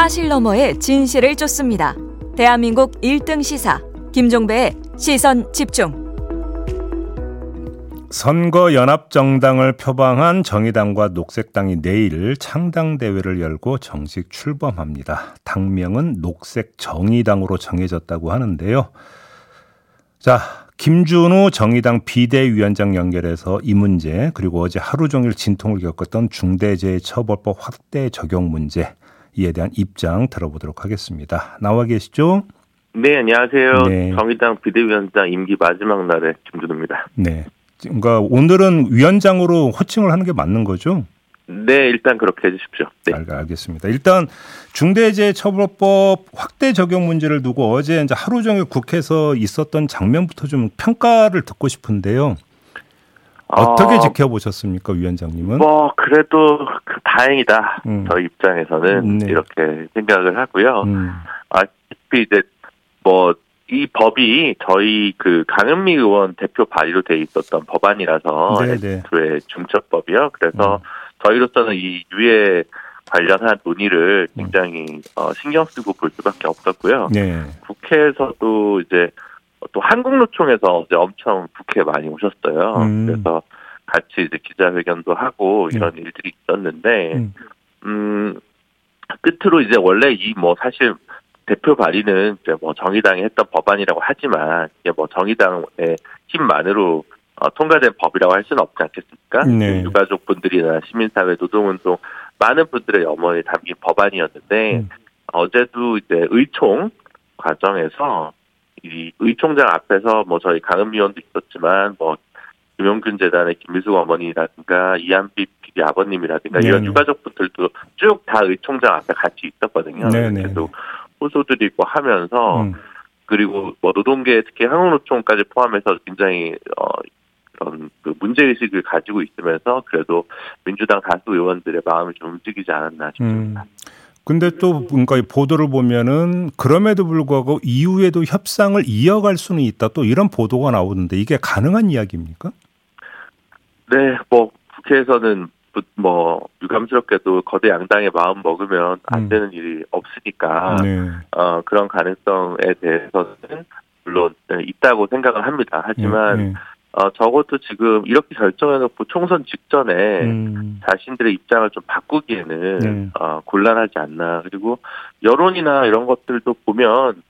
사실 너머의 진실을 쫓습니다. 대한민국 1등 시사 김종배의 시선 집중. 선거 연합 정당을 표방한 정의당과 녹색당이 내일 창당 대회를 열고 정식 출범합니다. 당명은 녹색 정의당으로 정해졌다고 하는데요. 자, 김준우 정의당 비대위원장 연결해서 이 문제 그리고 어제 하루 종일 진통을 겪었던 중대재해처벌법 확대 적용 문제 이에 대한 입장 들어보도록 하겠습니다. 나와 계시죠? 네, 안녕하세요. 네. 정의당 비대위원장 임기 마지막 날에 김준우입니다. 네. 그러니까 오늘은 위원장으로 호칭을 하는 게 맞는 거죠? 네, 일단 그렇게 해주십시오. 네. 알 겠습니다. 일단 중대재해처벌법 확대 적용 문제를 두고 어제 이제 하루 종일 국회에서 있었던 장면부터 좀 평가를 듣고 싶은데요. 어떻게 어, 지켜보셨습니까, 위원장님은? 뭐 그래도 그 다행이다. 음. 저희 입장에서는 네. 이렇게 생각을 하고요. 음. 아시피 이제 뭐 이 법이 저희 그 강은미 의원 대표 발의로 돼 있었던 법안이라서 네, 네. 중첩법이요. 그래서 음. 저희로서는 이 유해 관련한 논의를 음. 굉장히 어, 신경 쓰고 볼 수밖에 없었고요. 네. 국회에서도 이제 또 한국노총에서 이제 엄청 국회에 많이 오셨어요. 음. 그래서 같이 이제 기자회견도 하고 네. 이런 네. 일들이 있었는데, 음. 음, 끝으로 이제 원래 이 뭐 사실 대표 발의는 이제 뭐 정의당이 했던 법안이라고 하지만 이게 뭐 정의당의 힘만으로 어, 통과된 법이라고 할 수는 없지 않겠습니까? 네. 유가족 분들이나 시민사회 노동운동 많은 분들의 염원이 담긴 법안이었는데 음. 어제도 이제 의총 과정에서 이 의총장 앞에서 뭐 저희 강은 위원도 있었지만 뭐 김용균 재단의 김미숙 어머니라든가 이한비 PD 아버님이라든가 네 이런 유가족분들도 쭉 다 의총장 앞에 같이 있었거든요. 네네. 그래서 호소드리고 하면서 음. 그리고 뭐 노동계 특히 한국노총까지 포함해서 굉장히 어 그런 그 문제 의식을 가지고 있으면서 그래도 민주당 다수 의원들의 마음을 좀 움직이지 않았나 싶습니다. 음. 근데 또 뭔가 보도를 보면은 그럼에도 불구하고 이후에도 협상을 이어갈 수는 있다 또 이런 보도가 나오는데 이게 가능한 이야기입니까? 네, 뭐 국회에서는 뭐 유감스럽게도 거대 양당의 마음 먹으면 안 음. 되는 일이 없으니까 네. 어, 그런 가능성에 대해서는 물론 있다고 생각을 합니다. 하지만 네, 네. 어, 적어도 지금 이렇게 결정해놓고 총선 직전에 음. 자신들의 입장을 좀 바꾸기에는 네. 어, 곤란하지 않나. 그리고 여론이나 이런 것들도 보면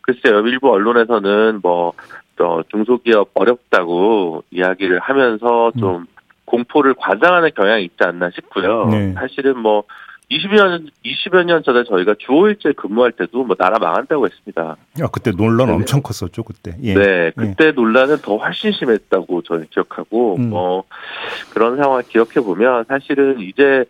글쎄요, 일부 언론에서는 뭐, 저 중소기업 어렵다고 이야기를 하면서 좀 음. 공포를 과장하는 경향이 있지 않나 싶고요. 네. 사실은 뭐 20여 년, 20여 년 전에 저희가 주 5일째 근무할 때도 뭐 나라 망한다고 했습니다. 아, 그때 논란 네. 엄청 컸었죠, 그때. 예. 네, 그때 예. 논란은 더 훨씬 심했다고 저는 기억하고, 음. 뭐, 그런 상황을 기억해 보면 사실은 이제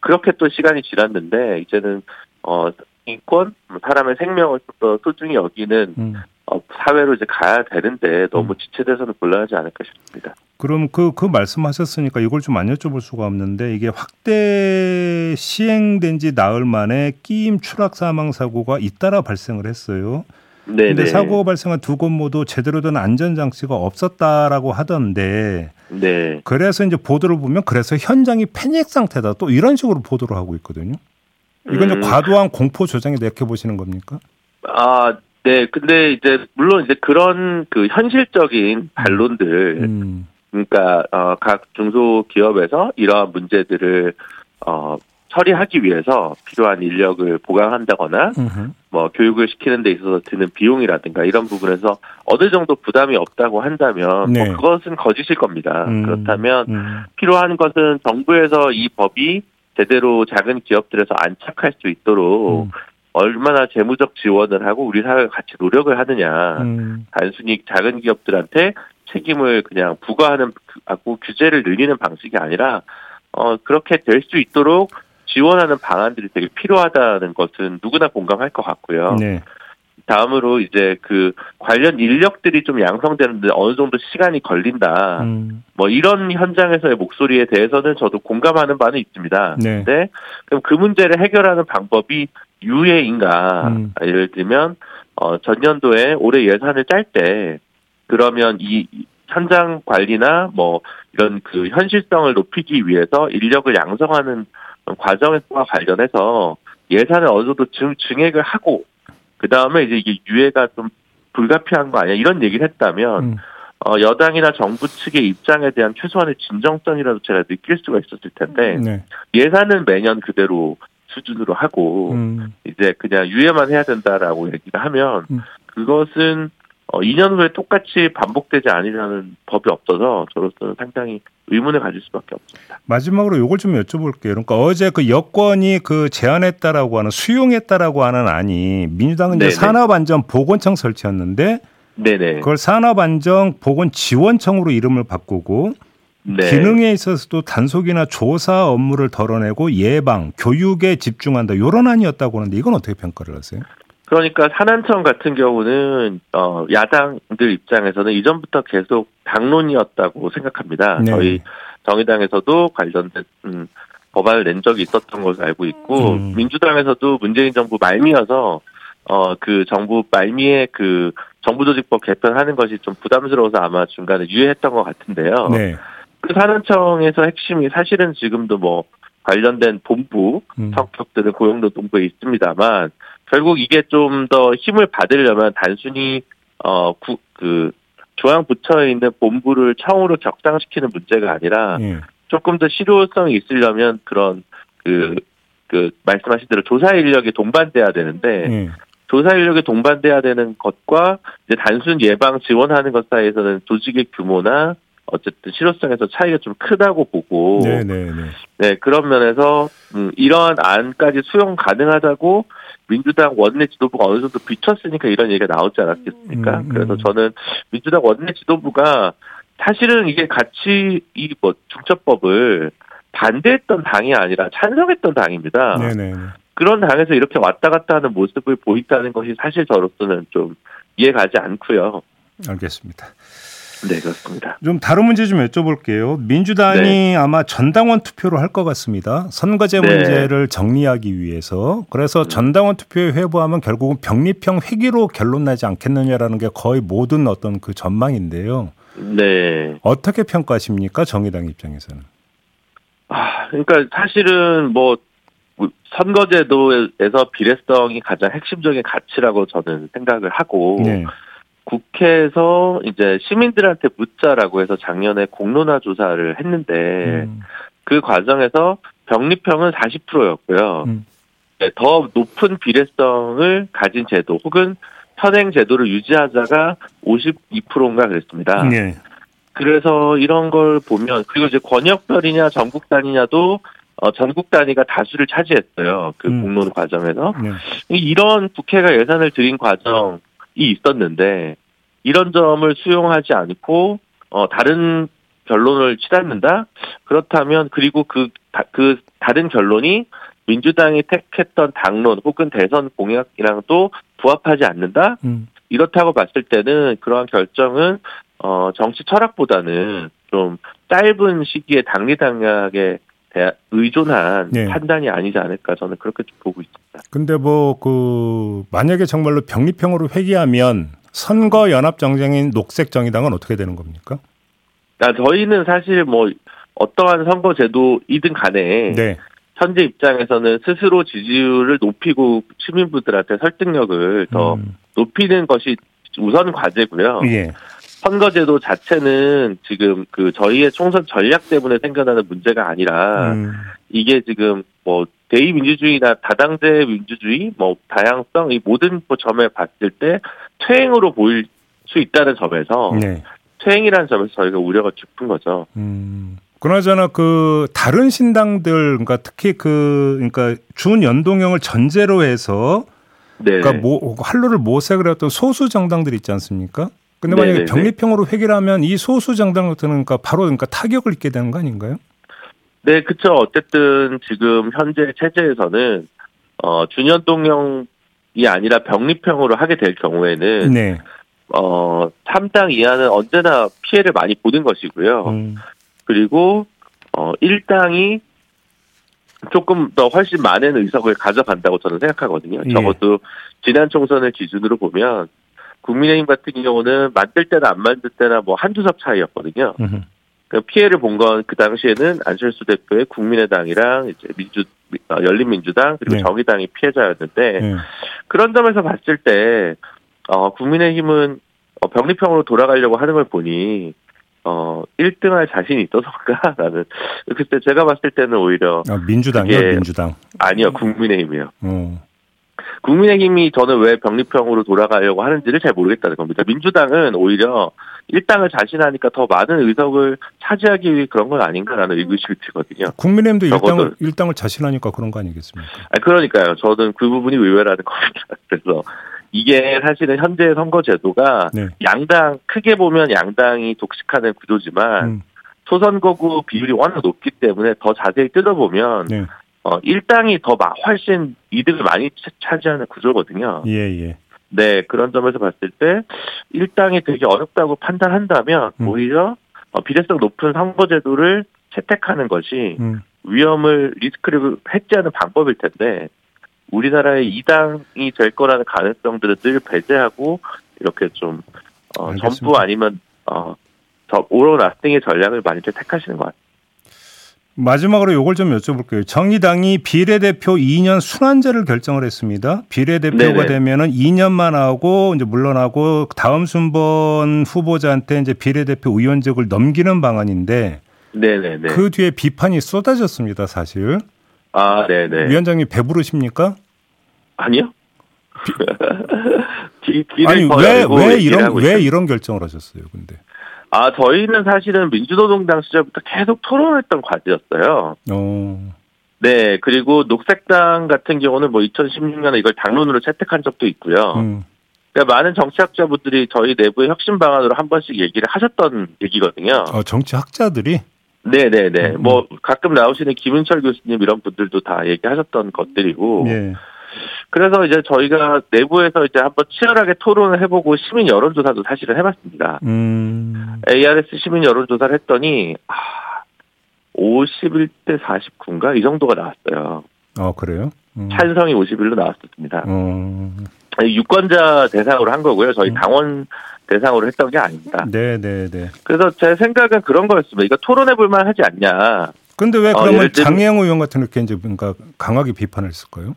그렇게 또 시간이 지났는데, 이제는, 어, 인권, 뭐 사람의 생명을 더 소중히 여기는 음. 어, 사회로 이제 가야 되는데 너무 음. 지체돼서는 곤란하지 않을까 싶습니다. 그럼 그, 그 말씀하셨으니까 이걸 좀 안 여쭤볼 수가 없는데 이게 확대 시행된 지 나흘 만에 끼임 추락 사망 사고가 잇따라 발생을 했어요. 네. 근데 사고가 발생한 두 곳 모두 제대로 된 안전 장치가 없었다라고 하던데. 네. 그래서 이제 보도를 보면 그래서 현장이 패닉 상태다. 또 이런 식으로 보도를 하고 있거든요. 이건 음. 이제 과도한 공포 조장에 내켜 보시는 겁니까? 아, 네. 근데 이제 물론 이제 그런 그 현실적인 반론들 음. 그러니까 어, 각 중소기업에서 이러한 문제들을 어, 처리하기 위해서 필요한 인력을 보강한다거나 음흠. 뭐 교육을 시키는 데 있어서 드는 비용이라든가 이런 부분에서 어느 정도 부담이 없다고 한다면 뭐 네. 뭐 그것은 거짓일 겁니다. 음. 그렇다면 음. 필요한 것은 정부에서 이 법이 제대로 작은 기업들에서 안착할 수 있도록 음. 얼마나 재무적 지원을 하고 우리 사회가 같이 노력을 하느냐. 음. 단순히 작은 기업들한테 책임을 그냥 부과하는 하고 규제를 늘리는 방식이 아니라 어 그렇게 될 수 있도록 지원하는 방안들이 되게 필요하다는 것은 누구나 공감할 것 같고요. 네. 다음으로 이제 그 관련 인력들이 좀 양성되는데 어느 정도 시간이 걸린다. 음. 뭐 이런 현장에서의 목소리에 대해서는 저도 공감하는 바는 있습니다. 네. 근데 그럼 그 문제를 해결하는 방법이 유예인가? 음. 예를 들면 어 전년도에 올해 예산을 짤 때 그러면 이 현장 관리나 뭐 이런 그 현실성을 높이기 위해서 인력을 양성하는 과정과 관련해서 예산을 어느 정도 증, 증액을 하고 그 다음에 이제 이게 유예가 좀 불가피한 거 아니야 이런 얘기를 했다면 음. 어, 여당이나 정부 측의 입장에 대한 최소한의 진정성이라도 제가 느낄 수가 있었을 텐데 네. 예산은 매년 그대로 수준으로 하고 음. 이제 그냥 유예만 해야 된다라고 얘기를 하면 음. 그것은 어, 2년 후에 똑같이 반복되지 않으려는 법이 없어서 저로서는 상당히 의문을 가질 수밖에 없습니다. 마지막으로 이걸 좀 여쭤볼게요. 그러니까 어제 그 여권이 그 제안했다라고 하는 수용했다라고 하는 안이 민주당은 이제 산업안전 보건청 설치였는데 네네. 그걸 산업안전 보건 지원청으로 이름을 바꾸고 네. 기능에 있어서도 단속이나 조사 업무를 덜어내고 예방, 교육에 집중한다. 이런 안이었다고 하는데 이건 어떻게 평가를 하세요? 그러니까 산안청 같은 경우는 어 야당들 입장에서는 이전부터 계속 당론이었다고 생각합니다. 네. 저희 정의당에서도 관련된 음, 법안을 낸 적이 있었던 걸로 알고 있고 음. 민주당에서도 문재인 정부 말미여서 어 그 정부 말미에 그 정부조직법 개편하는 것이 좀 부담스러워서 아마 중간에 유예했던 것 같은데요. 네. 그 산안청에서 핵심이 사실은 지금도 뭐 관련된 본부 음. 성격들은 고용노동부에 있습니다만 결국 이게 좀 더 힘을 받으려면 단순히 어그 중앙 부처에 있는 본부를 청으로 격상시키는 문제가 아니라 예. 조금 더 실효성이 있으려면 그런 그, 그, 말씀하신 대로 조사 인력이 동반돼야 되는데, 예. 조사 인력이 동반돼야 되는 것과 이제 단순 예방 지원하는 것 사이에서는 조직의 규모나 어쨌든 실효성에서 차이가 좀 크다고 보고, 네네네. 네, 네. 네, 그런 면에서, 음, 이러한 안까지 수용 가능하다고 민주당 원내 지도부가 어느 정도 비쳤으니까 이런 얘기가 나오지 않았겠습니까? 음, 음. 그래서 저는 민주당 원내 지도부가 사실은 이게 같이 이 뭐 중첩법을 반대했던 당이 아니라 찬성했던 당입니다. 네네. 그런 당에서 이렇게 왔다 갔다 하는 모습을 보인다는 것이 사실 저로서는 좀 이해가지 않고요. 알겠습니다. 네, 그렇습니다. 좀 다른 문제 좀 여쭤볼게요. 민주당이 네. 아마 전당원 투표를 할것 같습니다. 선거제 네. 문제를 정리하기 위해서. 그래서 음. 전당원 투표에 회부하면 결국은 병립형 회기로 결론 나지 않겠느냐라는 게 거의 모든 어떤 그 전망인데요. 네. 어떻게 평가하십니까? 정의당 입장에서는. 아, 그러니까 사실은 뭐 선거제도에서 비례성이 가장 핵심적인 가치라고 저는 생각을 하고 네. 국회에서 이제 시민들한테 묻자라고 해서 작년에 공론화 조사를 했는데 음. 그 과정에서 병립형은 40%였고요. 음. 네, 더 높은 비례성을 가진 제도 혹은 현행 제도를 유지하자가 52%인가 그랬습니다. 네. 그래서 이런 걸 보면 그리고 이제 권역별이냐 전국 단위냐도 어, 전국 단위가 다수를 차지했어요. 그 음. 공론 과정에서 네. 이런 국회가 예산을 들인 과정 있었는데 이런 점을 수용하지 않고 어 다른 결론을 치닫는다 그렇다면 그리고 그그 그 다른 결론이 민주당이 택했던 당론 혹은 대선 공약이랑 또 부합하지 않는다 음. 이렇다고 봤을 때는 그러한 결정은 어 정치 철학보다는 좀 짧은 시기에 당리당략에 의존한 네. 판단이 아니지 않을까 저는 그렇게 보고 있습니다. 근데 뭐 그 만약에 정말로 병립형으로 회귀하면 선거 연합 정쟁인 녹색 정의당은 어떻게 되는 겁니까? 아, 저희는 사실 뭐 어떠한 선거 제도이든 간에 네. 현재 입장에서는 스스로 지지율을 높이고 시민분들한테 설득력을 더 음. 높이는 것이 우선 과제고요. 예. 선거제도 자체는 지금 그 저희의 총선 전략 때문에 생겨나는 문제가 아니라 음. 이게 지금 뭐 대의민주주의나 다당제 민주주의, 뭐 다양성 이 모든 점에 봤을 때 퇴행으로 보일 수 있다는 점에서 네. 퇴행이라는 점에서 저희가 우려가 깊은 거죠. 음. 그나저나 그 다른 신당들 그러니까 특히 그 그러니까 준연동형을 전제로 해서 네. 그러니까 뭐 활로를 모색을 했던 소수 정당들 있지 않습니까? 근데 만약에 네네네. 병립형으로 회계하면 이 소수 정당들은 그러니까 바로 그러니까 타격을 입게 되는 거 아닌가요? 네, 그렇죠. 어쨌든 지금 현재 체제에서는 어 준연동형이 아니라 병립형으로 하게 될 경우에는 네. 어 3당 이하는 언제나 피해를 많이 보는 것이고요. 음. 그리고 어 1당이 조금 더 훨씬 많은 의석을 가져간다고 저는 생각하거든요. 예. 적어도 지난 총선을 기준으로 보면 국민의힘 같은 경우는 만들 때나 안 만들 때나 뭐 한두 석 차이였거든요. 그 피해를 본 건 그 당시에는 안철수 대표의 국민의당이랑 이제 민주 어, 열린민주당 그리고 네. 정의당이 피해자였는데 네. 그런 점에서 봤을 때 어, 국민의힘은 어, 병리평으로 돌아가려고 하는 걸 보니 어 1등할 자신이 있어서인가라는 그때 제가 봤을 때는 오히려 아, 민주당이요 민주당 아니요 국민의힘이요. 어. 국민의힘이 저는 왜 병립형으로 돌아가려고 하는지를 잘 모르겠다는 겁니다. 민주당은 오히려 일당을 자신하니까 더 많은 의석을 차지하기 위해 그런 건 아닌가라는 의구심이 들거든요. 국민의힘도 일당을, 일당을 자신하니까 그런 거 아니겠습니까? 아니, 그러니까요. 저는 그 부분이 의외라는 겁니다. 그래서 이게 사실은 현재 선거 제도가 네. 양당 크게 보면 양당이 독식하는 구조지만 음. 소선거구 비율이 워낙 높기 때문에 더 자세히 뜯어보면 네. 어, 일당이 더 훨씬 이득을 많이 차지하는 구조거든요. 예, 예. 네, 그런 점에서 봤을 때 일당이 되게 어렵다고 판단한다면 음. 오히려 어, 비례성 높은 선거제도를 채택하는 것이 음. 위험을 리스크를 해지하는 방법일 텐데 우리나라의 이당이 될 거라는 가능성들을 늘 배제하고 이렇게 좀 어, 전부 아니면 어, 오로 라스팅의 전략을 많이들 택하시는 것 같아요. 마지막으로 요걸 좀 여쭤볼게요. 정의당이 비례대표 2년 순환제를 결정을 했습니다. 비례대표가 되면은 2년만 하고 이제 물러나고 다음 순번 후보자한테 이제 비례대표 의원직을 넘기는 방안인데 네네네. 그 뒤에 비판이 쏟아졌습니다, 사실. 아, 네네. 위원장님 배부르십니까? 아니요. 비, 아니 왜 왜 이런 왜 이런 결정을 하셨어요, 근데? 아, 저희는 사실은 민주노동당 시절부터 계속 토론했던 과제였어요. 오. 네, 그리고 녹색당 같은 경우는 뭐 2016년에 이걸 당론으로 채택한 적도 있고요. 음. 그러니까 많은 정치학자분들이 저희 내부의 혁신 방안으로 한 번씩 얘기를 하셨던 얘기거든요. 어, 정치학자들이? 네네네. 음. 뭐 가끔 나오시는 김은철 교수님 이런 분들도 다 얘기하셨던 것들이고. 예. 그래서 이제 저희가 내부에서 이제 한번 치열하게 토론을 해보고 시민 여론조사도 사실은 해봤습니다. 음. ARS 시민 여론조사를 했더니 아, 51대 49인가 이 정도가 나왔어요. 어 그래요? 음. 찬성이 51로 나왔습니다. 음. 유권자 대상으로 한 거고요. 저희 음. 당원 대상으로 했던 게 아닙니다. 네, 네, 네. 그래서 제 생각은 그런 거였습니다. 이거 토론해 볼 만 하지 않냐. 근데 왜 어, 그러면 어, 장혜영 의원 같은 이렇게 이제 뭔가 강하게 비판을 했을까요?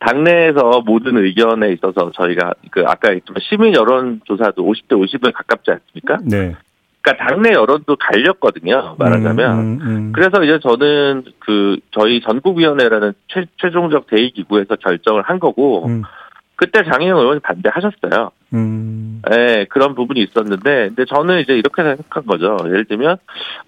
당내에서 모든 의견에 있어서 저희가 그 아까 했지만 시민 여론 조사도 50대 50에 가깝지 않습니까? 네. 그러니까 당내 여론도 갈렸거든요. 말하자면. 음, 음, 음. 그래서 이제 저는 그 저희 전국위원회라는 최, 최종적 대의 기구에서 결정을 한 거고 음. 그때 장혜영 의원이 반대하셨어요. 음. 네, 그런 부분이 있었는데, 근데 저는 이제 이렇게 생각한 거죠. 예를 들면,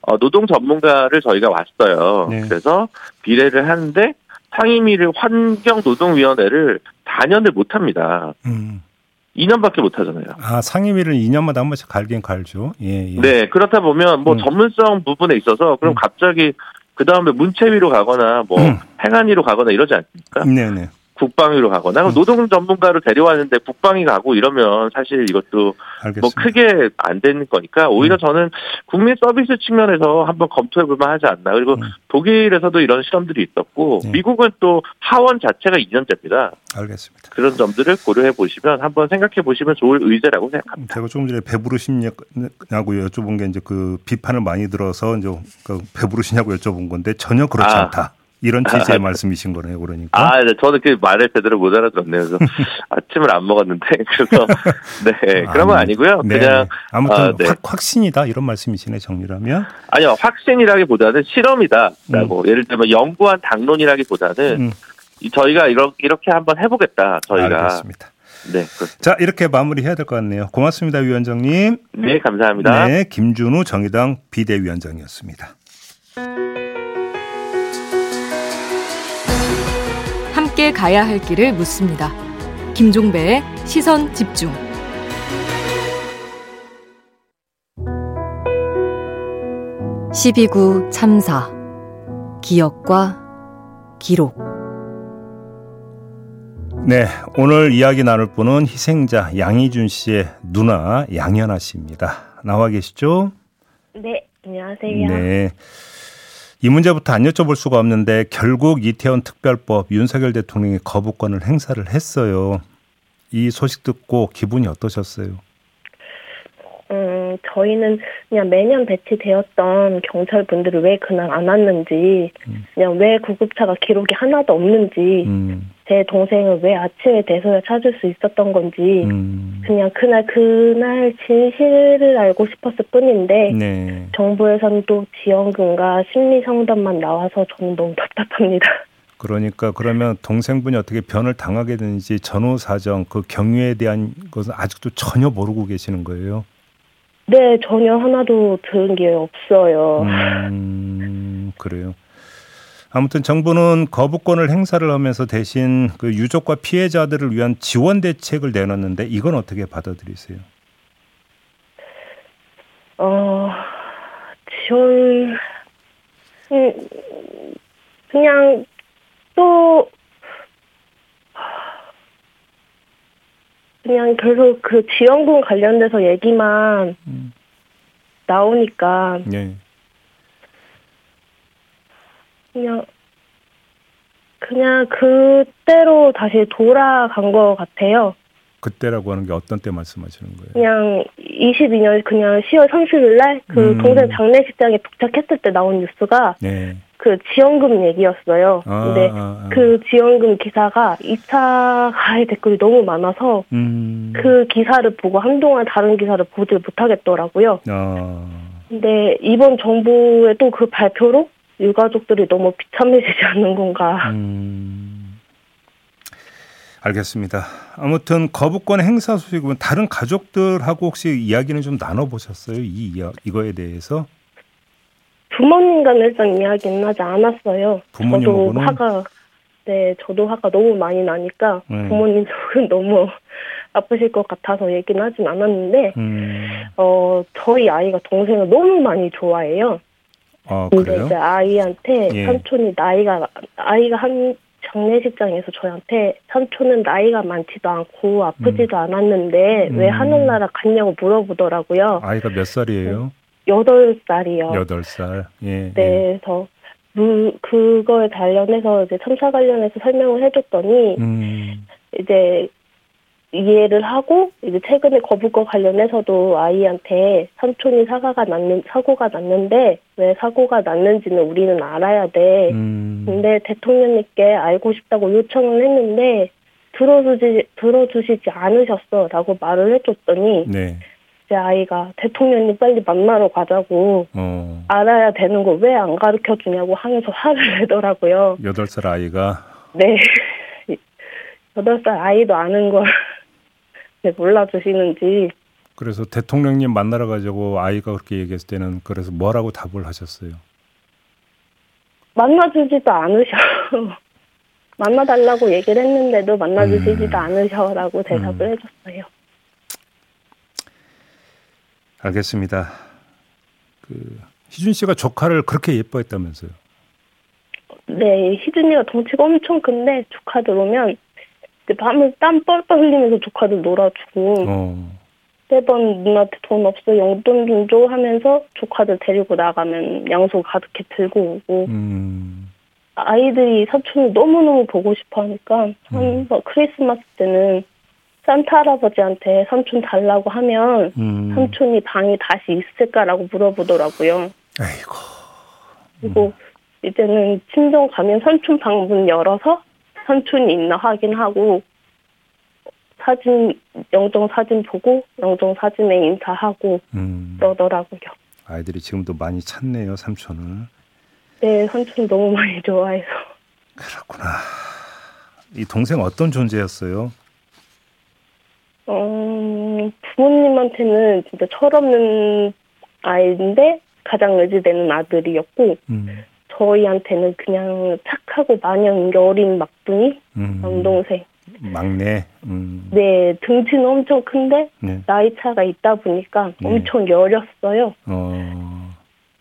어, 노동 전문가를 저희가 왔어요. 네. 그래서 비례를 하는데, 상임위를 환경노동위원회를 4년을 못 합니다. 음. 2년밖에 못 하잖아요. 아, 상임위를 2년마다 한 번씩 갈긴 갈죠. 예, 예. 네, 그렇다 보면 뭐 음. 전문성 부분에 있어서 그럼 음. 갑자기 그 다음에 문체위로 가거나 뭐 음. 행안위로 가거나 이러지 않습니까? 네, 네. 국방위로 가거나 음. 노동 전문가를 데려왔는데 국방위 가고 이러면 사실 이것도 뭐 알겠습니다. 뭐 크게 안 되는 거니까 오히려 음. 저는 국민 서비스 측면에서 한번 검토해 볼 만 하지 않나 그리고 음. 독일에서도 이런 실험들이 있었고 네. 미국은 또 하원 자체가 2년째입니다. 알겠습니다. 그런 점들을 고려해 보시면 한번 생각해 보시면 좋을 의제라고 생각합니다. 제가 조금 전에 배부르시냐고 여쭤본 게 이제 그 비판을 많이 들어서 이제 그 배부르시냐고 여쭤본 건데 전혀 그렇지 아. 않다. 이런 취지의 아, 말씀이신 거네요, 그러니까. 아, 네, 저는 그 말을 제대로 못 알아들었네요. 그래서 아침을 안 먹었는데 그래서 네 그런 건 아니고요. 네. 그냥 아무튼 아, 네. 확, 신이다 이런 말씀이시네 정리라면. 아니요, 확신이라기보다는 실험이다라고 음. 예를 들면 연구한 당론이라기보다는 음. 저희가 이렇게 이렇게 한번 해보겠다. 저희가. 알겠습니다. 네. 그렇습니다. 자, 이렇게 마무리해야 될 것 같네요. 고맙습니다, 위원장님. 네, 감사합니다. 네, 김준우 정의당 비대위원장이었습니다. 함께 가야 할 길을 묻습니다. 김종배의 시선 집중. (12구) 참사 기억과 기록 네, 오늘 이야기 나눌 분은 희생자 양희준 씨의 누나 양현아 씨입니다. 나와 계시죠? 네, 안녕하세요. 네. 이 문제부터 안 여쭤볼 수가 없는데 결국 이태원 특별법 윤석열 대통령이 거부권을 행사를 했어요. 이 소식 듣고 기분이 어떠셨어요? 음, 저희는 그냥 매년 배치되었던 경찰 분들을 왜 그날 안 왔는지, 음. 그냥 왜 구급차가 기록이 하나도 없는지, 음. 제 동생을 왜 아침에 돼서야 찾을 수 있었던 건지, 음. 그냥 그날 그날 진실을 알고 싶었을 뿐인데, 네. 정부에서는 또 지원금과 심리 상담만 나와서 저는 너무 답답합니다. 그러니까 그러면 동생분이 어떻게 변을 당하게 되는지 전후 사정 그 경위에 대한 것은 아직도 전혀 모르고 계시는 거예요. 네, 전혀 하나도 들은 게 없어요. 음, 그래요. 아무튼 정부는 거부권을 행사를 하면서 대신 그 유족과 피해자들을 위한 지원 대책을 내놨는데 이건 어떻게 받아들이세요? 어, 지원, 음, 그냥 또 그냥 계속 그 지원금 관련돼서 얘기만 음. 나오니까 네. 그냥 그냥 그때로 다시 돌아간 것 같아요. 그때라고 하는 게 어떤 때 말씀하시는 거예요? 그냥 22년 그냥 10월 30일 날그 음. 동생 장례식장에 도착했을 때 나온 뉴스가 네. 그 지원금 얘기였어요. 아, 근데 아, 아. 그 지원금 기사가 2차 가해 댓글이 너무 많아서 음. 그 기사를 보고 한동안 다른 기사를 보지 못하겠더라고요. 아. 근데 이번 정부의 또 그 발표로 유가족들이 너무 비참해지지 않는 건가. 음. 알겠습니다. 아무튼 거부권 행사 소식은 다른 가족들하고 혹시 이야기는 좀 나눠보셨어요? 이 이거에 대해서? 부모님과는 일단 이야기는 하지 않았어요. 저도 화가 네, 저도 화가 너무 많이 나니까 음. 부모님 쪽은 너무 아프실 것 같아서 얘기는 하진 않았는데 음. 어 저희 아이가 동생을 너무 많이 좋아해요. 아, 근데 이제 아이한테 예. 삼촌이 나이가 아이가 한 장례식장에서 저한테 삼촌은 나이가 많지도 않고 아프지도 음. 않았는데 왜 음. 하늘나라 갔냐고 물어보더라고요. 아이가 몇 살이에요? 여덟 살이요. 여덟 살. 예. 네, 예. 그래서 무, 그거에 관련해서 이제 참사 관련해서 설명을 해줬더니 음. 이제 이해를 하고 이제 최근에 거부권 관련해서도 아이한테 삼촌이 사고가 났는 사고가 났는데 왜 사고가 났는지는 우리는 알아야 돼. 음. 근데 대통령님께 알고 싶다고 요청을 했는데 들어주지 들어주시지 않으셨어라고 말을 해줬더니 네. 제 아이가 대통령님 빨리 만나러 가자고 어. 알아야 되는 거 왜 안 가르쳐 주냐고 하면서 화를 내더라고요. 여덟 살 아이가 네 여덟 살 아이도 아는 걸 몰라주시는지. 그래서 대통령님 만나러 가자고 아이가 그렇게 얘기했을 때는 그래서 뭐라고 답을 하셨어요? 만나주지도 않으셔. 만나달라고 얘기를 했는데도 만나주시지도 음. 않으셔라고 대답을 음. 해줬어요. 알겠습니다. 그 희준 씨가 조카를 그렇게 예뻐했다면서요? 네, 희준이가 덩치가 엄청 큰데 조카들 오면 밤을 땀 뻘뻘 흘리면서 조카들 놀아주고 어. 매번 누나한테 돈 없어 용돈 좀 줘 하면서 조카들 데리고 나가면 양손 가득히 들고 오고 음. 아이들이 삼촌을 너무너무 보고 싶어 하니까 음. 크리스마스 때는 산타 할아버지한테 삼촌 달라고 하면 음. 삼촌이 방이 다시 있을까라고 물어보더라고요. 아이고. 그리고 이제는 친정 가면 삼촌 방 문 열어서 삼촌이 있나 확인하고 사진 영정 사진 보고 영정 사진에 인사하고 음. 그러더라고요. 아이들이 지금도 많이 찾네요 삼촌을. 네 삼촌 너무 많이 좋아해서. 그렇구나. 이 동생 어떤 존재였어요? 어, 부모님한테는 진짜 철없는 아이인데 가장 의지되는 아들이었고 음. 저희한테는 그냥 착하고 마냥 어린 막둥이 음. 남동생. 막내. 음. 네, 등치는 엄청 큰데 네. 나이 차가 있다 보니까 네. 엄청 여렸어요. 어.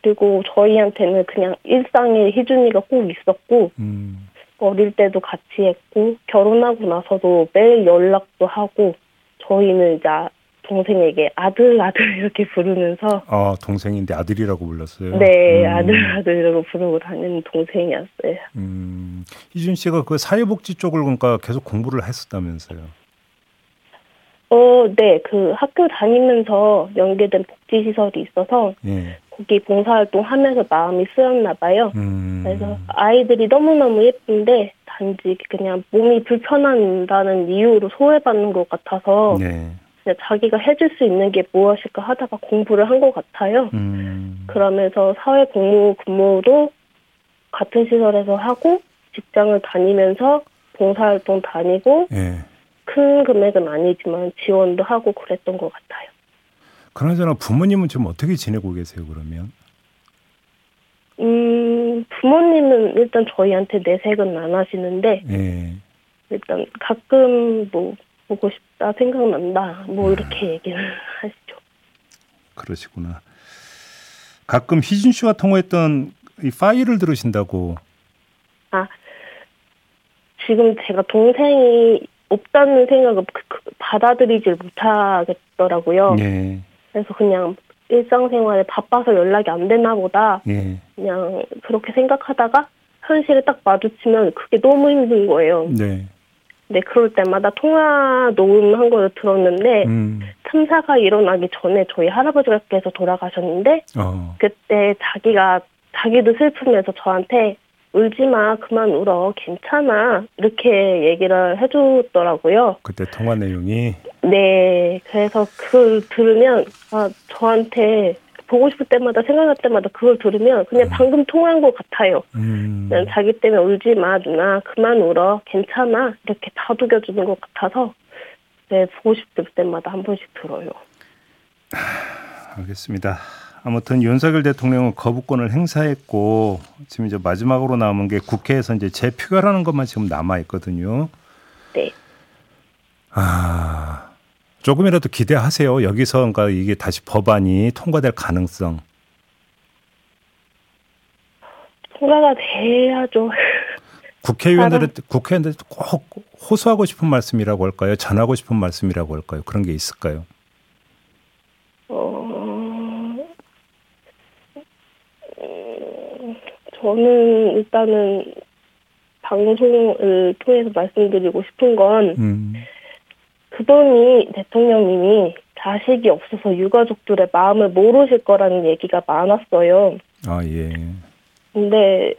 그리고 저희한테는 그냥 일상에 희준이가 꼭 있었고 음. 어릴 때도 같이 했고 결혼하고 나서도 매일 연락도 하고 저희는 이제 동생에게 아들 아들 이렇게 부르면서 아 동생인데 아들이라고 불렀어요. 네 음. 아들 아들이라고 부르고 다니는 동생이었어요. 음 희준 씨가 그 사회복지 쪽을 그러니까 계속 공부를 했었다면서요. 어, 네. 그 학교 다니면서 연계된 복지시설이 있어서 예. 거기 봉사활동 하면서 마음이 쓰였나 봐요. 음. 그래서 아이들이 너무너무 예쁜데 단지 그냥 몸이 불편한다는 이유로 소외받는 것 같아서 네. 자기가 해줄 수 있는 게 무엇일까 하다가 공부를 한 것 같아요. 음. 그러면서 사회 복무 근무도 같은 시설에서 하고 직장을 다니면서 봉사활동 다니고 네. 큰 금액은 아니지만 지원도 하고 그랬던 것 같아요. 그나저나 부모님은 좀 어떻게 지내고 계세요 그러면? 음 부모님은 일단 저희한테 내색은 안 하시는데 네. 일단 가끔 뭐 보고 싶다 생각난다 뭐 음. 이렇게 얘기를 하시죠. 그러시구나. 가끔 희준 씨와 통화했던 이 파일을 들으신다고. 아 지금 제가 동생이 없다는 생각을 그, 그, 받아들이질 못하겠더라고요. 네. 그래서 그냥 일상생활에 바빠서 연락이 안 되나 보다. 네. 그냥 그렇게 생각하다가 현실에 딱 마주치면 그게 너무 힘든 거예요. 네. 네, 그럴 때마다 통화 녹음한 거를 들었는데 음. 참사가 일어나기 전에 저희 할아버지께서 돌아가셨는데 어. 그때 자기가 자기도 슬프면서 저한테 울지 마, 그만 울어, 괜찮아. 이렇게 얘기를 해주더라고요. 그때 통화 내용이? 네. 그래서 그걸 들으면, 아, 저한테 보고 싶을 때마다 생각할 때마다 그걸 들으면 그냥 음. 방금 통화한 것 같아요. 음. 그냥 자기 때문에 울지 마, 누나. 그만 울어. 괜찮아. 이렇게 다독여주는 것 같아서, 네, 보고 싶을 때마다 한 번씩 들어요. 알겠습니다. 아무튼 윤석열 대통령은 거부권을 행사했고 지금 이제 마지막으로 남은 게 국회에서 이제 재표결하는 것만 지금 남아 있거든요. 네. 아 조금이라도 기대하세요. 여기서 그러니까 이게 다시 법안이 통과될 가능성. 통과가 돼야죠. 국회의원들은 국회의원들 꼭 호소하고 싶은 말씀이라고 할까요? 전하고 싶은 말씀이라고 할까요? 그런 게 있을까요? 저는 일단은 방송을 통해서 말씀드리고 싶은 건 음. 그동이 대통령님이 자식이 없어서 유가족들의 마음을 모르실 거라는 얘기가 많았어요. 아, 예. 근데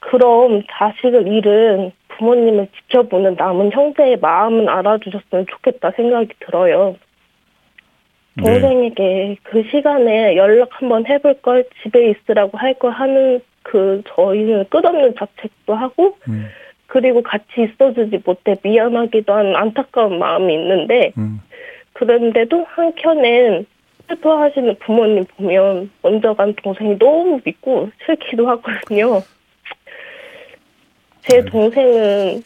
그럼 자식을 잃은 부모님을 지켜보는 남은 형제의 마음은 알아주셨으면 좋겠다 생각이 들어요. 네. 동생에게 네. 그 시간에 연락 한번 해볼 걸 집에 있으라고 할 걸 하는 그 저희는 끝없는 자책도 하고 음. 그리고 같이 있어주지 못해 미안하기도 한 안타까운 마음이 있는데 음. 그런데도 한켠엔 슬퍼하시는 부모님 보면 먼저 간 동생이 너무 믿고 싫기도 하거든요. 제 네. 동생은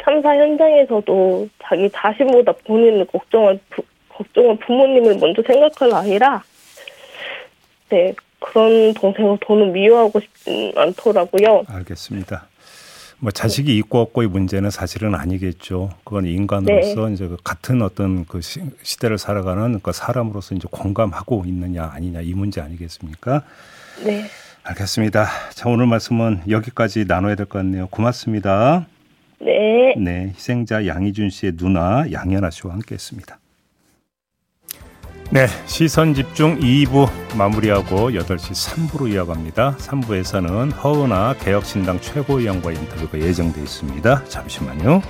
참사 현장에서도 자기 자신보다 본인을 걱정한 부, 걱정한 부모님을 먼저 생각할 아이라 네 그런 동생을 더는 미워하고 싶진 않더라고요. 알겠습니다. 뭐 자식이 있고 없고의 문제는 사실은 아니겠죠. 그건 인간으로서 네. 이제 그 같은 어떤 그 시, 대를 살아가는 그 사람으로서 이제 공감하고 있느냐 아니냐 이 문제 아니겠습니까? 네. 알겠습니다. 자 오늘 말씀은 여기까지 나눠야 될 것 같네요. 고맙습니다. 네. 네, 희생자 양희준 씨의 누나 양현아 씨와 함께했습니다. 네, 시선 집중 2부 마무리하고 8시 3부로 이어갑니다. 3부에서는 허은아 개혁신당 최고위원과 인터뷰가 예정돼 있습니다. 잠시만요.